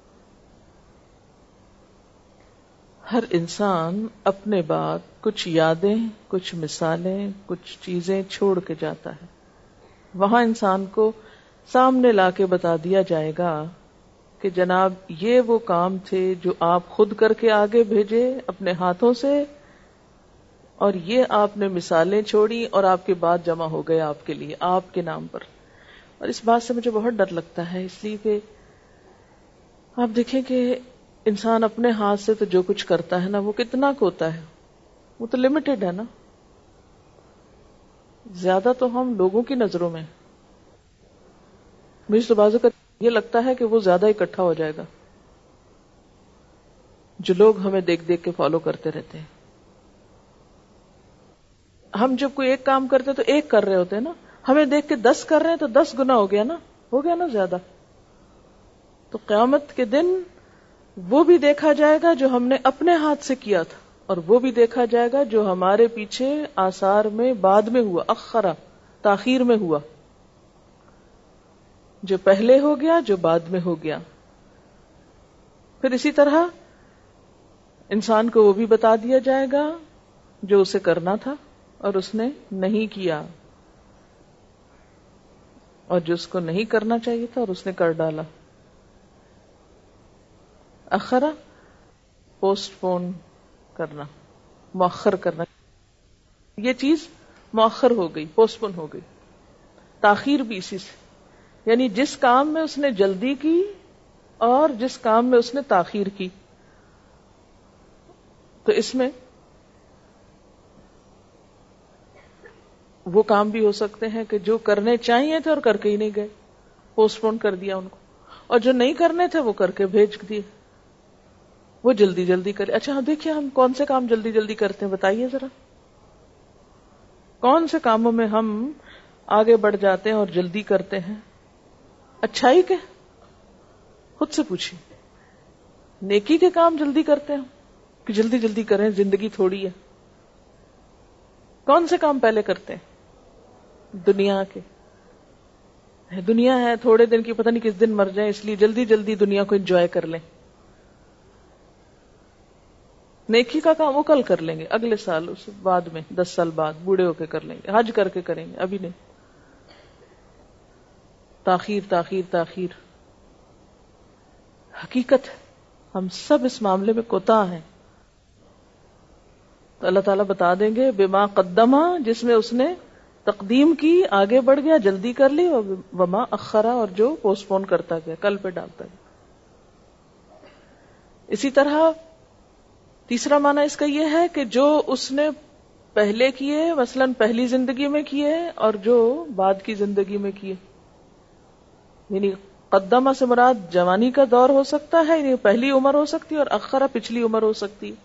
ہر انسان اپنے بعد کچھ یادیں، کچھ مثالیں، کچھ چیزیں چھوڑ کے جاتا ہے۔ وہاں انسان کو سامنے لا کے بتا دیا جائے گا کہ جناب یہ وہ کام تھے جو آپ خود کر کے آگے بھیجے اپنے ہاتھوں سے اور یہ آپ نے مثالیں چھوڑی اور آپ کے بعد جمع ہو گئے آپ کے لیے، آپ کے نام پر۔ اور اس بات سے مجھے بہت ڈر لگتا ہے، اس لیے کہ آپ دیکھیں کہ انسان اپنے ہاتھ سے تو جو کچھ کرتا ہے نا، وہ کتنا ہوتا ہے؟ وہ تو لمیٹڈ ہے نا۔ زیادہ تو ہم لوگوں کی نظروں میں۔ مجھے تو بازو کا یہ لگتا ہے کہ وہ زیادہ اکٹھا ہو جائے گا۔ جو لوگ ہمیں دیکھ دیکھ کے فالو کرتے رہتے ہیں۔ ہم جب کوئی ایک کام کرتے تو ایک کر رہے ہوتے ہیں نا۔ ہمیں دیکھ کے دس کر رہے ہیں تو دس گنا ہو گیا نا۔ ہو گیا نا زیادہ۔ تو قیامت کے دن وہ بھی دیکھا جائے گا جو ہم نے اپنے ہاتھ سے کیا تھا اور وہ بھی دیکھا جائے گا جو ہمارے پیچھے آثار میں بعد میں ہوا، اخرا، تاخیر میں ہوا۔ جو پہلے ہو گیا، جو بعد میں ہو گیا۔ پھر اسی طرح انسان کو وہ بھی بتا دیا جائے گا جو اسے کرنا تھا اور اس نے نہیں کیا۔ اور جو اس کو نہیں کرنا چاہیے تھا اور اس نے کر ڈالا۔ اخرا پوسٹ پون کرنا، مؤخر کرنا۔ یہ چیز مؤخر ہو گئی، پوسٹ پون ہو گئی۔ تاخیر بھی اسی سے۔ یعنی جس کام میں اس نے جلدی کی اور جس کام میں اس نے تاخیر کی۔ تو اس میں وہ کام بھی ہو سکتے ہیں کہ جو کرنے چاہیے تھے اور کر کے ہی نہیں گئے۔ پوسٹ پون کر دیا ان کو۔ اور جو نہیں کرنے تھے وہ کر کے بھیج دیے۔ وہ جلدی جلدی کرے۔ اچھا ہاں دیکھیے، ہم کون سے کام جلدی جلدی کرتے ہیں؟ بتائیے ذرا۔ کون سے کاموں میں ہم آگے بڑھ جاتے ہیں اور جلدی کرتے ہیں؟ اچھائی کے؟ خود سے پوچھیے۔ نیکی کے کام جلدی کرتے ہیں؟ کہ جلدی جلدی کریں، زندگی تھوڑی ہے۔ کون سے کام پہلے کرتے ہیں؟ دنیا کے۔ دنیا ہے، تھوڑے دن کی، پتہ نہیں کس دن مر جائیں، اس لیے جلدی جلدی دنیا کو انجوائے کر لیں۔ نیکی کا کام وہ کل کر لیں گے، اگلے سال، اس بعد میں، دس سال بعد، بوڑھے ہو کے کر لیں گے، حج کر کے کریں گے، ابھی نہیں۔ تاخیر تاخیر تاخیر۔ حقیقت ہم سب اس معاملے میں کوتا ہیں۔ تو اللہ تعالیٰ بتا دیں گے بیما قدمہ جس میں اس نے تقدیم کی، آگے بڑھ گیا، جلدی کر لی، اور وما اخرا، اور جو پوسٹ پون کرتا گیا، کل پہ ڈالتا گیا۔ اسی طرح تیسرا معنی اس کا یہ ہے کہ جو اس نے پہلے کیے، مثلا پہلی زندگی میں کیے اور جو بعد کی زندگی میں کیے۔ یعنی قدمہ سے مراد جوانی کا دور ہو سکتا ہے یعنی پہلی عمر ہو سکتی ہے اور اخرا پچھلی عمر ہو سکتی ہے۔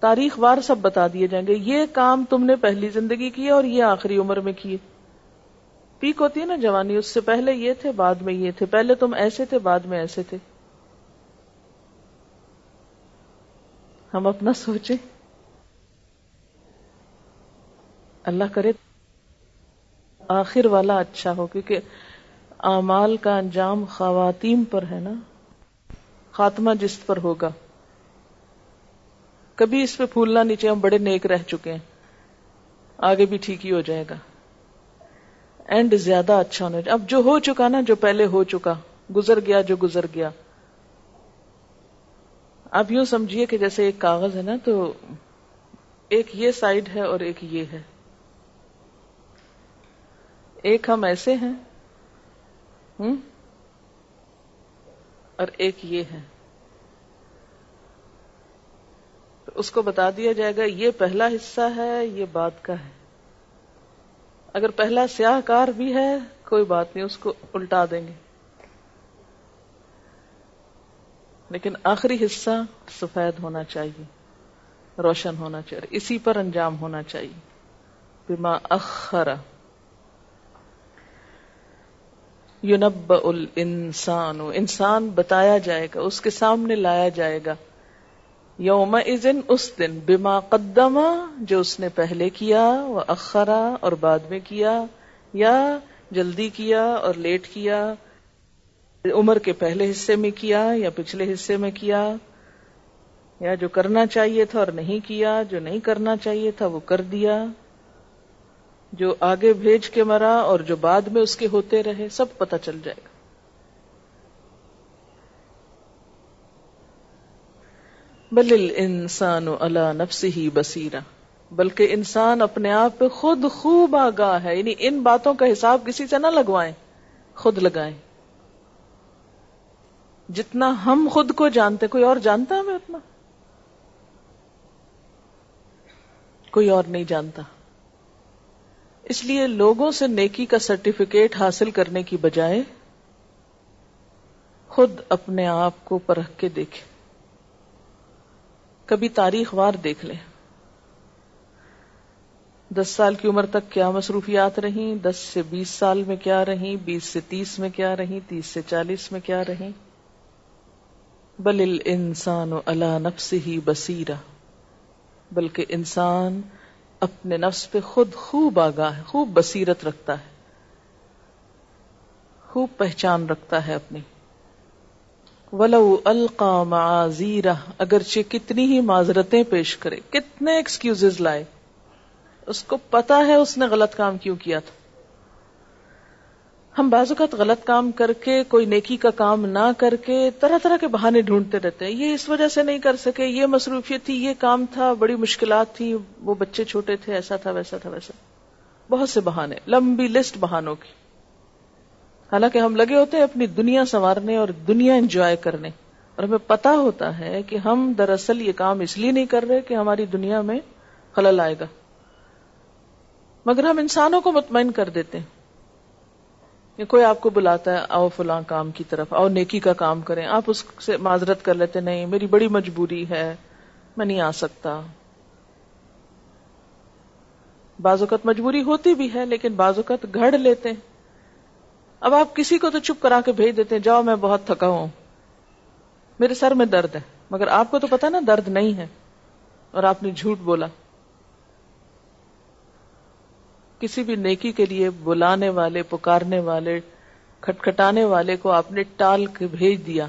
تاریخ وار سب بتا دیے جائیں گے، یہ کام تم نے پہلی زندگی کی اور یہ آخری عمر میں کیے۔ پیک ہوتی ہے نا جوانی، اس سے پہلے یہ تھے، بعد میں یہ تھے، پہلے تم ایسے تھے، بعد میں ایسے تھے۔ ہم اپنا سوچیں۔ اللہ کرے آخر والا اچھا ہو، کیونکہ اعمال کا انجام خواتین پر ہے نا۔ خاتمہ جس پر ہوگا۔ کبھی اس پہ پھولنا نیچے ہم بڑے نیک رہ چکے ہیں۔ آگے بھی ٹھیک ہی ہو جائے گا۔ اینڈ زیادہ اچھا ہونا اب جو ہو چکا نا، جو پہلے ہو چکا، گزر گیا جو گزر گیا۔ اب یوں سمجھیے کہ جیسے ایک کاغذ ہے نا تو ایک یہ سائڈ ہے اور ایک یہ ہے۔ ایک ہم ایسے ہیں اور ایک یہ ہے۔ اس کو بتا دیا جائے گا، یہ پہلا حصہ ہے، یہ بات کا ہے۔ اگر پہلا سیاہ کار بھی ہے، کوئی بات نہیں، اس کو الٹا دیں گے۔ لیکن آخری حصہ سفید ہونا چاہیے، روشن ہونا چاہیے، اسی پر انجام ہونا چاہیے۔ بما اخر۔ یونب الانسان، انسان بتایا جائے گا، اس کے سامنے لایا جائے گا۔ یوم ازن اس دن، بما قدمہ جو اس نے پہلے کیا وہ اخرا اور بعد میں کیا، یا جلدی کیا، اور لیٹ کیا عمر کے پہلے حصے میں کیا یا پچھلے حصے میں کیا یا جو کرنا چاہیے تھا اور نہیں کیا، جو نہیں کرنا چاہیے تھا وہ کر دیا۔ جو آگے بھیج کے مرا اور جو بعد میں اس کے ہوتے رہے، سب پتہ چل جائے گا۔ بل انسان اللہ نفس ہی بسیرا بلکہ انسان اپنے آپ پہ خود خوب آگاہ ہے یعنی ان باتوں کا حساب کسی سے نہ لگوائیں، خود لگائیں۔ جتنا ہم خود کو جانتے، کوئی اور جانتا ہمیں اتنا؟ کوئی اور نہیں جانتا۔ اس لیے لوگوں سے نیکی کا سرٹیفکیٹ حاصل کرنے کی بجائے خود اپنے آپ کو پرکھ کے دیکھے کبھی تاریخ وار دیکھ لیں۔ دس سال کی عمر تک کیا مصروفیات رہیں؟ دس سے بیس سال میں کیا رہیں؟ بیس سے تیس میں کیا رہیں؟ تیس سے چالیس میں کیا رہیں؟ بل انسان و اللہ نفس ہی بصیرہ، بلکہ انسان اپنے نفس پہ خود خوب آگاہ ہے، خوب بصیرت رکھتا ہے، خوب پہچان رکھتا ہے اپنی۔ ولو القا معذیرہ اگرچہ کتنی ہی معذرتیں پیش کرے، کتنے ایکسکیوز لائے، اس کو پتا ہے اس نے غلط کام کیوں کیا تھا۔ ہم بعض اوقات غلط کام کر کے، کوئی نیکی کا کام نہ کر کے طرح طرح کے بہانے ڈھونڈتے رہتے ہیں۔ یہ اس وجہ سے نہیں کر سکے۔ یہ مصروفیت تھی، یہ کام تھا، بڑی مشکلات تھی وہ بچے چھوٹے تھے، ایسا تھا، ویسا تھا، ویسا۔ بہت سے بہانے، لمبی لسٹ بہانوں کی۔ حالانکہ ہم لگے ہوتے ہیں اپنی دنیا سنوارنے اور دنیا انجوائے کرنے۔ اور ہمیں پتا ہوتا ہے کہ ہم دراصل یہ کام اس لیے نہیں کر رہے کہ ہماری دنیا میں خلل آئے گا۔ مگر ہم انسانوں کو مطمئن کر دیتے ہیں۔ کہ کوئی آپ کو بلاتا ہے، آؤ فلاں کام کی طرف، آؤ نیکی کا کام کریں۔ آپ اس سے معذرت کر لیتے، نہیں، میری بڑی مجبوری ہے، میں نہیں آ سکتا۔ بعض اوقات مجبوری ہوتی بھی ہے، لیکن بعض اوقات گھڑ لیتے۔ ہیں اب آپ کسی کو تو چپ کرا کے بھیج دیتے ہیں جاؤ، میں بہت تھکا ہوں۔ میرے سر میں درد ہے، مگر آپ کو تو پتا نا، درد نہیں ہے۔ اور آپ نے جھوٹ بولا۔ کسی بھی نیکی کے لیے بلانے والے، پکارنے والے، کھٹکھٹانے والے کو آپ نے ٹال کے بھیج دیا۔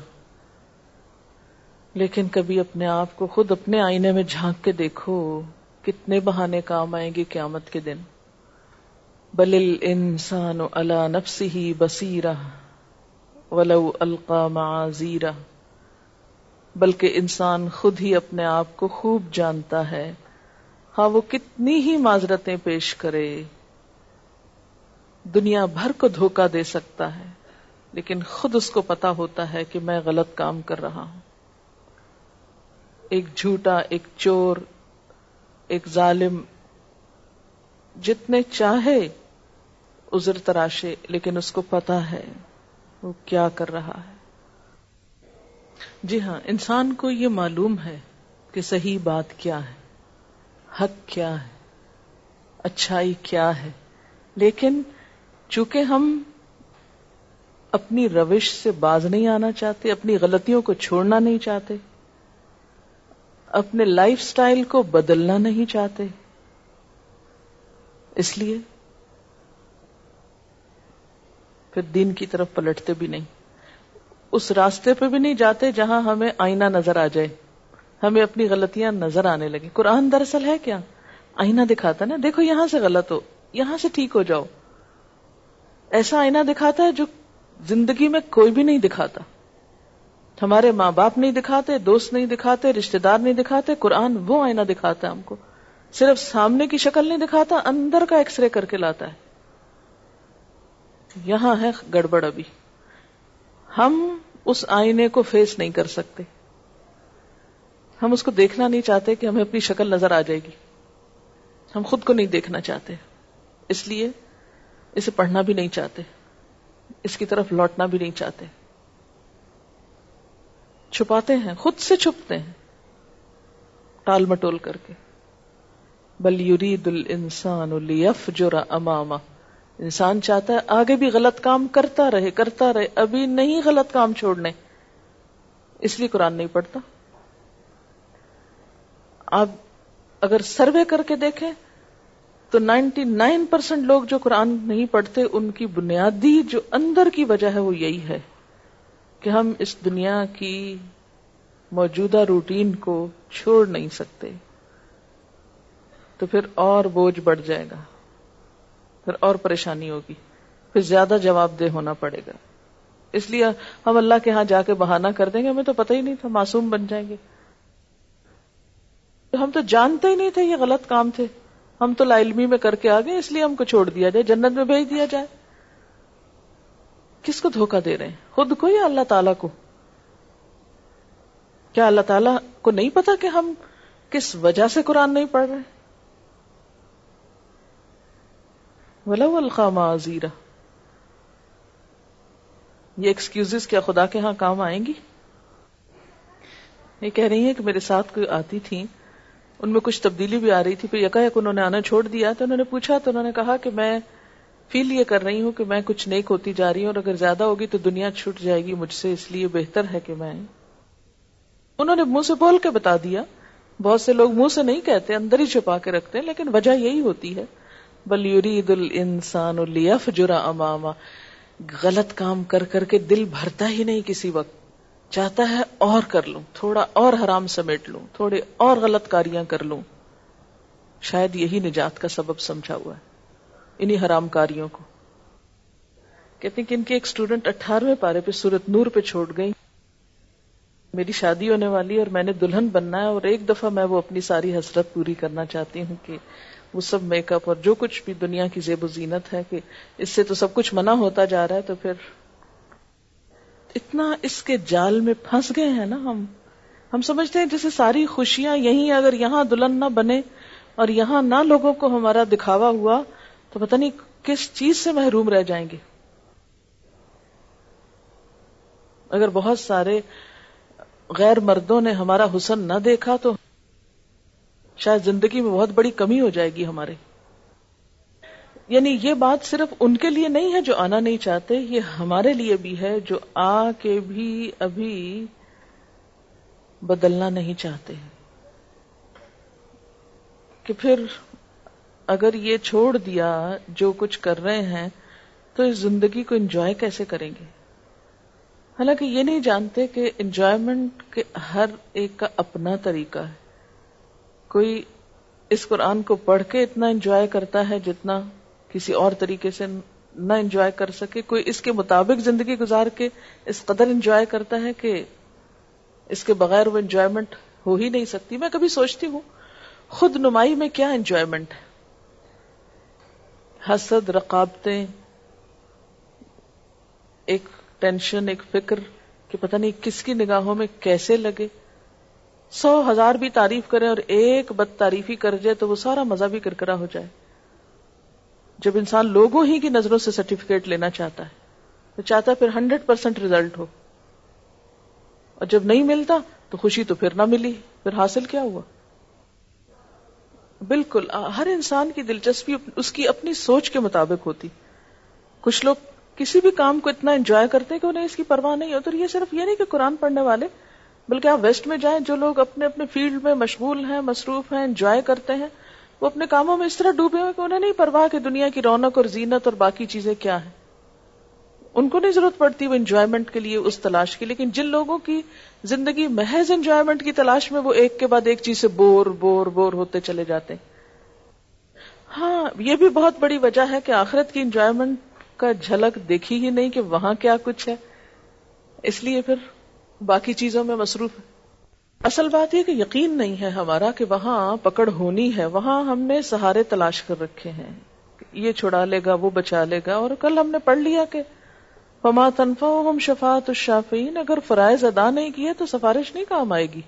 لیکن کبھی اپنے آپ کو خود اپنے آئینے میں جھانک کے دیکھو کتنے بہانے کام آئیں گے قیامت کے دن۔ بل انسان اللہ نفسی ہی بصیرہ ولو القا معذیرہ بلکہ انسان خود ہی اپنے آپ کو خوب جانتا ہے۔ ہاں وہ کتنی ہی معذرتیں پیش کرے۔ دنیا بھر کو دھوکا دے سکتا ہے، لیکن خود اس کو پتا ہوتا ہے کہ میں غلط کام کر رہا ہوں۔ ایک جھوٹا، ایک چور، ایک ظالم، جتنے چاہے ازر تراشے، لیکن اس کو پتا ہے وہ کیا کر رہا ہے۔ جی ہاں انسان کو یہ معلوم ہے کہ صحیح بات کیا ہے، حق کیا ہے، اچھائی کیا ہے، لیکن چونکہ ہم اپنی روش سے باز نہیں آنا چاہتے، اپنی غلطیوں کو چھوڑنا نہیں چاہتے، اپنے لائف سٹائل کو بدلنا نہیں چاہتے۔ اس لیے پھر دین کی طرف پلٹتے بھی نہیں۔ اس راستے پہ بھی نہیں جاتے جہاں ہمیں آئینہ نظر آ جائے۔ ہمیں اپنی غلطیاں نظر آنے لگے قرآن دراصل ہے کیا؟ آئینہ دکھاتا نا، دیکھو یہاں سے غلط ہو، یہاں سے ٹھیک ہو جاؤ۔ ایسا آئینہ دکھاتا ہے جو زندگی میں کوئی بھی نہیں دکھاتا۔ ہمارے ماں باپ نہیں دکھاتے، دوست نہیں دکھاتے رشتے دار نہیں دکھاتے، قرآن وہ آئینہ دکھاتا ہے ہم کو۔ صرف سامنے کی شکل نہیں دکھاتا، اندر کا ایکس رے کر کے لاتا ہے۔ یہاں ہے گڑبڑ ابھی۔ ہم اس آئینے کو فیس نہیں کر سکتے۔ ہم اس کو دیکھنا نہیں چاہتے کہ ہمیں اپنی شکل نظر آ جائے گی۔ ہم خود کو نہیں دیکھنا چاہتے۔ اس لیے اسے پڑھنا بھی نہیں چاہتے۔ اس کی طرف لوٹنا بھی نہیں چاہتے۔ چھپاتے ہیں، خود سے چھپتے ہیں۔ ٹال مٹول کر کے۔ بل یرید الانسان لیفجر اماما انسان چاہتا ہے آگے بھی غلط کام کرتا رہے کرتا رہے۔ ابھی نہیں غلط کام چھوڑنے۔ اس لیے قرآن نہیں پڑھتا۔ آپ اگر سروے کر کے دیکھیں تو نائنٹی نائن پرسینٹ لوگ جو قرآن نہیں پڑھتے، ان کی بنیادی جو اندر کی وجہ ہے وہ یہی ہے کہ ہم اس دنیا کی موجودہ روٹین کو چھوڑ نہیں سکتے۔ تو پھر اور بوجھ بڑھ جائے گا، پھر اور پریشانی ہوگی، پھر زیادہ جواب دہ ہونا پڑے گا۔ اس لیے ہم اللہ کے ہاں جا کے بہانہ کر دیں گے، ہمیں تو پتہ ہی نہیں تھا، معصوم بن جائیں گے۔ ہم تو جانتے ہی نہیں تھے یہ غلط کام تھے۔ ہم تو لا علمی میں کر کے آ گئے، اس لیے ہم کو چھوڑ دیا جائے، جنت میں بھیج دیا جائے۔ کس کو دھوکا دے رہے ہیں؟ خود کو یا اللہ تعالی کو؟ کیا اللہ تعالیٰ کو نہیں پتا کہ ہم کس وجہ سے قرآن نہیں پڑھ رہے ولو الخام عزیرہ یہ ایکسکیوز کیا خدا کے ہاں کام آئیں گی؟ یہ کہہ رہی ہیں کہ میرے ساتھ کوئی آتی تھی ان میں کچھ تبدیلی بھی آ رہی تھی، پھر یکا یک انہوں نے آنا چھوڑ دیا، تو انہوں نے پوچھا، تو انہوں نے کہا کہ میں فیل یہ کر رہی ہوں کہ میں کچھ نیک ہوتی جا رہی ہوں اور اگر زیادہ ہوگی تو دنیا چھوٹ جائے گی، مجھ سے اس لیے بہتر ہے کہ میں انہوں نے منہ سے بول کے بتا دیا۔ بہت سے لوگ منہ سے نہیں کہتے، اندر ہی چھپا کے رکھتے ہیں، لیکن وجہ یہی ہوتی ہے۔ بل یرید الانسان لیفجر اماما۔ غلط کام کر کر کے دل بھرتا ہی نہیں کسی وقت۔ چاہتا ہے اور کر لوں، تھوڑا اور حرام سمیٹ لوں تھوڑے اور غلط کاریاں کر لوں۔ شاید یہی نجات کا سبب سمجھا ہوا ہے، انہی حرام کاریوں کو۔ کہتے ہیں کہ ان کے ایک اسٹوڈنٹ اٹھارہویں پارے پہ سورت نور پہ چھوڑ گئی میری شادی ہونے والی اور میں نے دلہن بننا ہے اور ایک دفعہ میں وہ اپنی ساری حسرت پوری کرنا چاہتی ہوں کہ وہ سب میک اپ اور جو کچھ بھی دنیا کی زیب و زینت ہے کہ اس سے تو سب کچھ منع ہوتا جا رہا ہے تو پھر اتنا اس کے جال میں پھنس گئے ہیں نا ہم۔ ہم سمجھتے ہیں جیسے ساری خوشیاں یہیں اگر یہاں دلہن نہ بنے اور یہاں نہ لوگوں کو ہمارا دکھاوا ہوا تو پتہ نہیں کس چیز سے محروم رہ جائیں گے۔ اگر بہت سارے غیر مردوں نے ہمارا حسن نہ دیکھا تو شاید زندگی میں بہت بڑی کمی ہو جائے گی ہمارے۔ یعنی یہ بات صرف ان کے لیے نہیں ہے جو آنا نہیں چاہتے، یہ ہمارے لیے بھی ہے جو آ کے بھی ابھی بدلنا نہیں چاہتے۔ کہ پھر اگر یہ چھوڑ دیا جو کچھ کر رہے ہیں، تو اس زندگی کو انجوائے کیسے کریں گے؟ حالانکہ یہ نہیں جانتے کہ انجوائمنٹ کے ہر ایک کا اپنا طریقہ ہے۔ کوئی اس قرآن کو پڑھ کے اتنا انجوائے کرتا ہے جتنا کسی اور طریقے سے نہ انجوائے کر سکے۔ کوئی اس کے مطابق زندگی گزار کے اس قدر انجوائے کرتا ہے کہ اس کے بغیر وہ انجوائمنٹ ہو ہی نہیں سکتی۔ میں کبھی سوچتی ہوں، خود نمائی میں کیا انجوائمنٹ ہے؟ حسد، رقابتیں، ایک ٹینشن ایک فکر کہ پتہ نہیں کس کی نگاہوں میں کیسے لگے۔ سو ہزار بھی تعریف کرے اور ایک بد تعریفی کر جائے تو وہ سارا مزہ بھی کرکرا ہو جائے۔ جب انسان لوگوں ہی کی نظروں سے سرٹیفکیٹ لینا چاہتا ہے، تو چاہتا ہے پھر ہنڈریڈ پرسینٹ ریزلٹ ہو۔ اور جب نہیں ملتا، تو خوشی تو پھر نہ ملی۔ پھر حاصل کیا ہوا؟ بالکل، ہر انسان کی دلچسپی اس کی اپنی سوچ کے مطابق ہوتی۔ کچھ لوگ کسی بھی کام کو اتنا انجوائے کرتے ہیں کہ انہیں اس کی پرواہ نہیں ہوتی۔ یہ صرف یہ نہیں کہ قرآن پڑھنے والے، بلکہ آپ ویسٹ میں جائیں، جو لوگ اپنے اپنے فیلڈ میں مشغول ہیں، مصروف ہیں انجوائے کرتے ہیں وہ اپنے کاموں میں اس طرح ڈوبے ہوئے کہ انہیں نہیں پرواہ کہ دنیا کی رونق اور زینت اور باقی چیزیں کیا ہیں۔ ان کو نہیں ضرورت پڑتی وہ انجوائمنٹ کے لیے اس تلاش کی، لیکن جن لوگوں کی زندگی محض انجوائمنٹ کی تلاش میں وہ ایک کے بعد ایک چیز سے بور بور بور ہوتے چلے جاتے ہیں۔ ہاں یہ بھی بہت بڑی وجہ ہے کہ آخرت کی انجوائمنٹ کا جھلک دیکھی ہی نہیں کہ وہاں کیا کچھ ہے۔ اس لیے پھر باقی چیزوں میں مصروف ہے اصل بات یہ کہ یقین نہیں ہے ہمارا کہ وہاں پکڑ ہونی ہے، وہاں ہم نے سہارے تلاش کر رکھے ہیں یہ چھڑا لے گا، وہ بچا لے گا، اور کل ہم نے پڑھ لیا کہ فما تنفع ہم شفات الشافین اگر فرائض ادا نہیں کیے تو سفارش نہیں کام آئے گی۔